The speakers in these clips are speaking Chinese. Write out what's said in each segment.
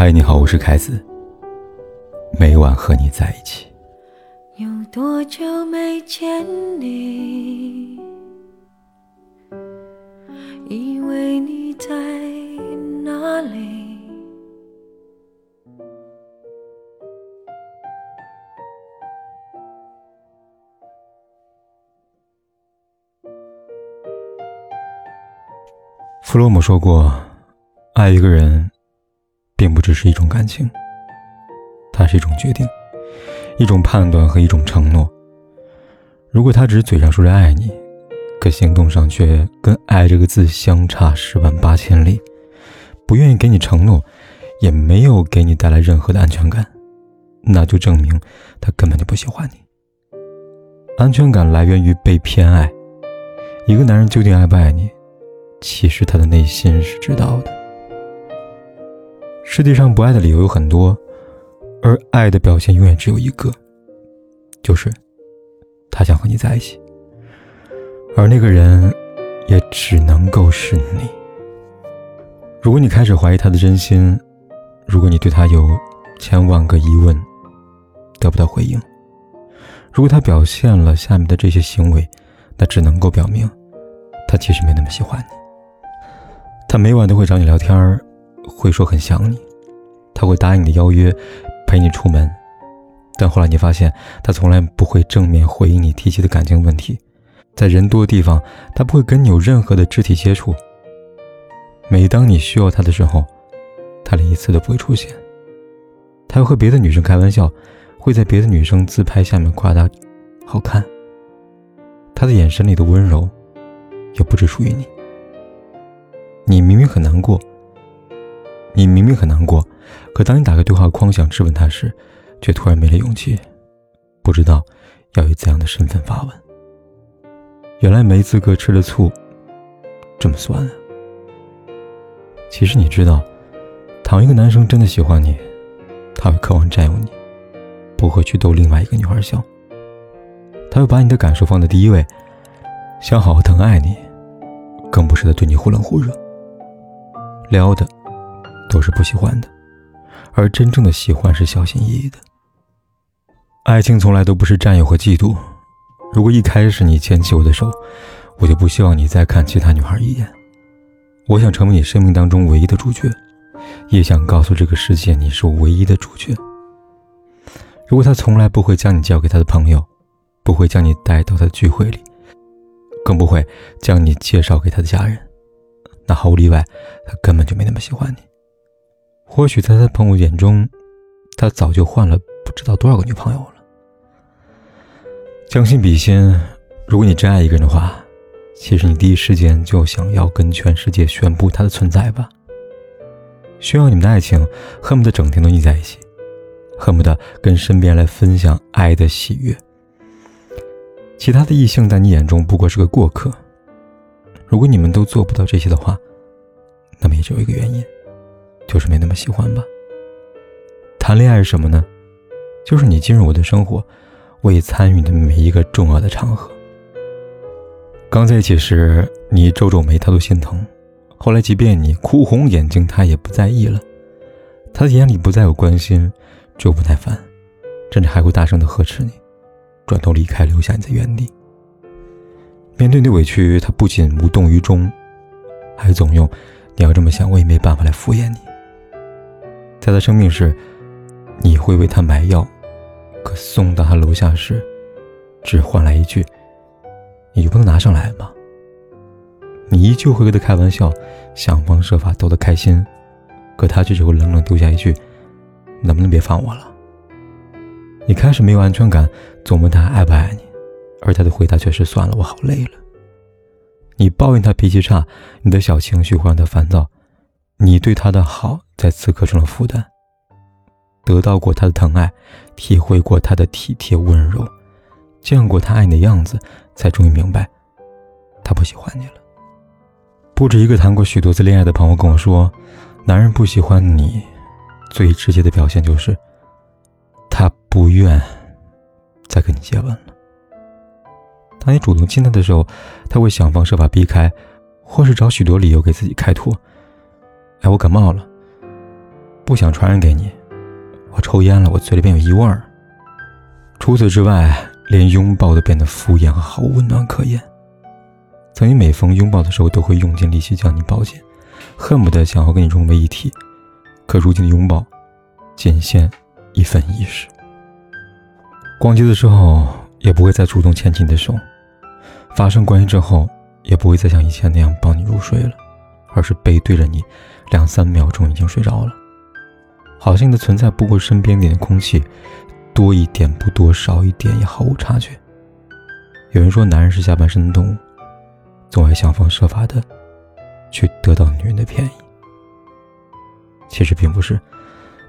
嗨，你好，我是凯子。每晚和你在一起。有多久没见你？以为你在哪里？弗洛姆说过，爱一个人。并不只是一种感情，它是一种决定，一种判断和一种承诺。如果他只是嘴上说着爱你，可行动上却跟“爱”这个字相差十万八千里，不愿意给你承诺，也没有给你带来任何的安全感，那就证明他根本就不喜欢你。安全感来源于被偏爱。一个男人究竟爱不爱你，其实他的内心是知道的。世界上不爱的理由有很多，而爱的表现永远只有一个，就是他想和你在一起，而那个人也只能够是你。如果你开始怀疑他的真心，如果你对他有千万个疑问得不到回应，如果他表现了下面的这些行为，那只能够表明他其实没那么喜欢你。他每晚都会找你聊天儿。会说很想你，他会答应你的邀约，陪你出门，但后来你发现他从来不会正面回应你提起的感情问题，在人多的地方，他不会跟你有任何的肢体接触。每当你需要他的时候，他连一次都不会出现。他会和别的女生开玩笑，会在别的女生自拍下面夸她好看。他的眼神里的温柔，也不只属于你。你明明很难过。你明明很难过，可当你打开对话框想质问他时，却突然没了勇气，不知道要以怎样的身份发问。原来没资格吃的醋这么酸啊！其实你知道，倘一个男生真的喜欢你，他会渴望占有你，不会去逗另外一个女孩笑，他会把你的感受放在第一位，想好好疼爱你，更不是在对你忽冷忽热，撩的。都是不喜欢的，而真正的喜欢是小心翼翼的。爱情从来都不是占有和嫉妒。如果一开始你牵起我的手，我就不希望你再看其他女孩一眼。我想成为你生命当中唯一的主角，也想告诉这个世界你是我唯一的主角。如果他从来不会将你交给他的朋友，不会将你带到他的聚会里，更不会将你介绍给他的家人，那毫无例外，他根本就没那么喜欢你。或许在他朋友眼中，他早就换了不知道多少个女朋友了。将心比心，如果你真爱一个人的话，其实你第一时间就想要跟全世界宣布他的存在吧。需要你们的爱情，恨不得整天都腻在一起，恨不得跟身边来分享爱的喜悦。其他的异性在你眼中不过是个过客。如果你们都做不到这些的话，那么也只有一个原因。就是没那么喜欢吧。谈恋爱是什么呢？就是你进入我的生活，我也参与的每一个重要的场合。刚在一起时，你皱皱眉，他都心疼；后来，即便你哭红眼睛，他也不在意了。他的眼里不再有关心，只有不耐烦，甚至还会大声的呵斥你，转头离开，留下你在原地。面对你的委屈，他不仅无动于衷，还总用“你要这么想，我也没办法”来敷衍你。在他生病时，你会为他买药；可送到他楼下时，只换来一句：“你就不能拿上来吗？”你依旧会跟他开玩笑，想方设法逗他开心，可他却只会冷冷丢下一句：“能不能别烦我了？”你开始没有安全感，总问他爱不爱你，而他的回答却是：“算了，我好累了。”你抱怨他脾气差，你的小情绪会让他烦躁。你对他的好在此刻成了负担。得到过他的疼爱，体会过他的体贴温柔，见过他爱你的样子，才终于明白，他不喜欢你了。不止一个谈过许多次恋爱的朋友跟我说，男人不喜欢你，最直接的表现就是，他不愿再跟你接吻了。当你主动亲他的时候，他会想方设法避开，或是找许多理由给自己开脱。哎，我感冒了，不想传染给你。我抽烟了，我嘴里边有异味儿。除此之外，连拥抱都变得敷衍和毫无温暖可言。曾经每逢拥抱的时候，都会用尽力气将你抱紧，恨不得想要跟你融为一体。可如今的拥抱，仅限一份仪式。逛街的时候，也不会再主动牵起你的手；发生关系之后，也不会再像以前那样抱你入睡了，而是背对着你，两三秒钟已经睡着了。好像你的存在不过身边点空气，多一点不多，少一点也毫无察觉。有人说，男人是下半身的动物，总爱想方设法的去得到女人的便宜。其实并不是，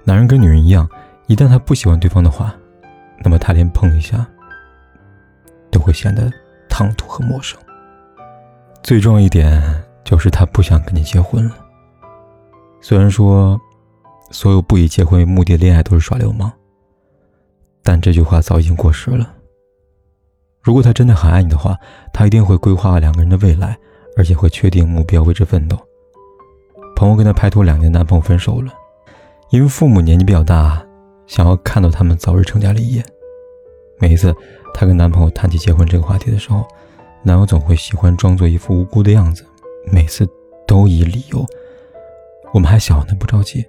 男人跟女人一样，一旦他不喜欢对方的话，那么他连碰一下都会显得唐突和陌生。最重要一点就是他不想跟你结婚了。虽然说。所有不以结婚为目的的恋爱都是耍流氓，但这句话早已经过时了。如果他真的很爱你的话，他一定会规划两个人的未来，而且会确定目标，为之奋斗。朋友跟他拍拖两年，男朋友分手了，因为父母年纪比较大，想要看到他们早日成家立业。每一次她跟男朋友谈起结婚这个话题的时候，男友总会喜欢装作一副无辜的样子，每次都以理由：“我们还小呢，不着急。”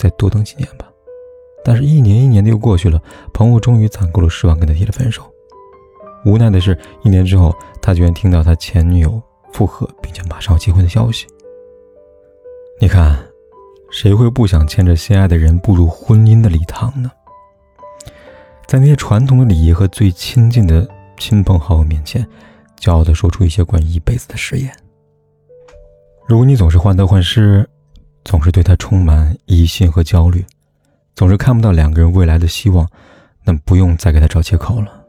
再多等几年吧，但是，一年一年的又过去了，朋友终于攒够了失望，跟他提了分手。无奈的是，一年之后，他居然听到他前女友复合，并且马上要结婚的消息。你看，谁会不想牵着心爱的人步入婚姻的礼堂呢？在那些传统的礼仪和最亲近的亲朋好友面前，骄傲地说出一些关于一辈子的誓言。如果你总是患得患失，总是对他充满疑心和焦虑，总是看不到两个人未来的希望，那不用再给他找借口了。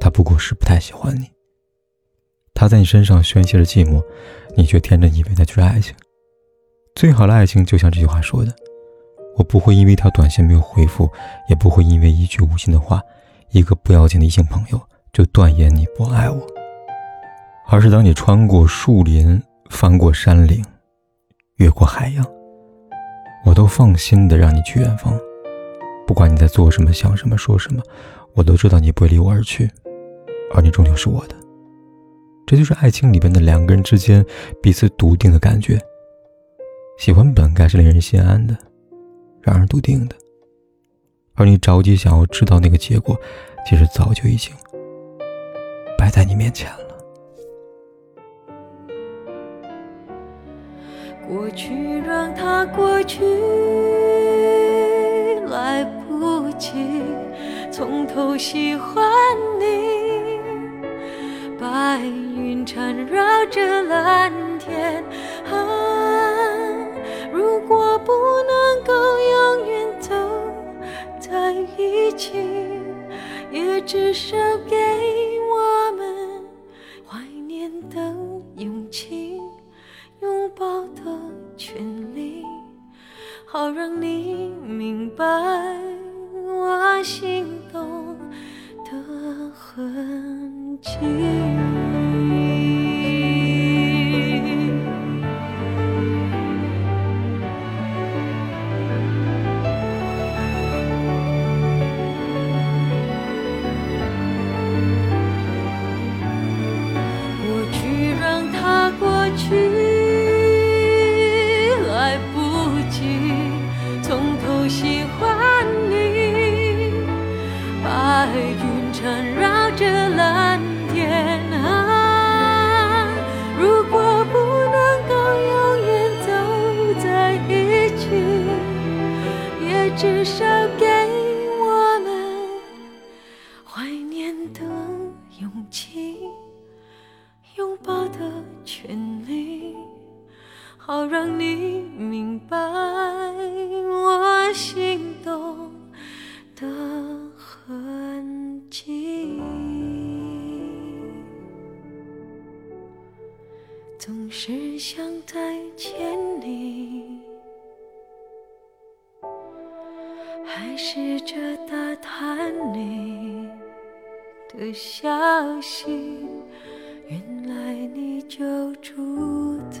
他不过是不太喜欢你。他在你身上宣泄着寂寞，你却天真以为那就是爱情。最好的爱情就像这句话说的：“我不会因为一条短信没有回复，也不会因为一句无心的话，一个不要紧的异性朋友就断言你不爱我。而是当你穿过树林，翻过山岭，越过海洋。”我都放心的让你去远方，不管你在做什么、想什么、说什么，我都知道你不会离我而去，而你终究是我的。这就是爱情里边的两个人之间彼此笃定的感觉。喜欢本该是令人心安的，让人笃定的，而你着急想要知道那个结果，其实早就已经摆在你面前了。过去让它过去，来不及从头喜欢你。白云缠绕着蓝天，啊，如果不能够永远走在一起，也至少给总是想再见你，还试着打探你的消息，原来你就住在。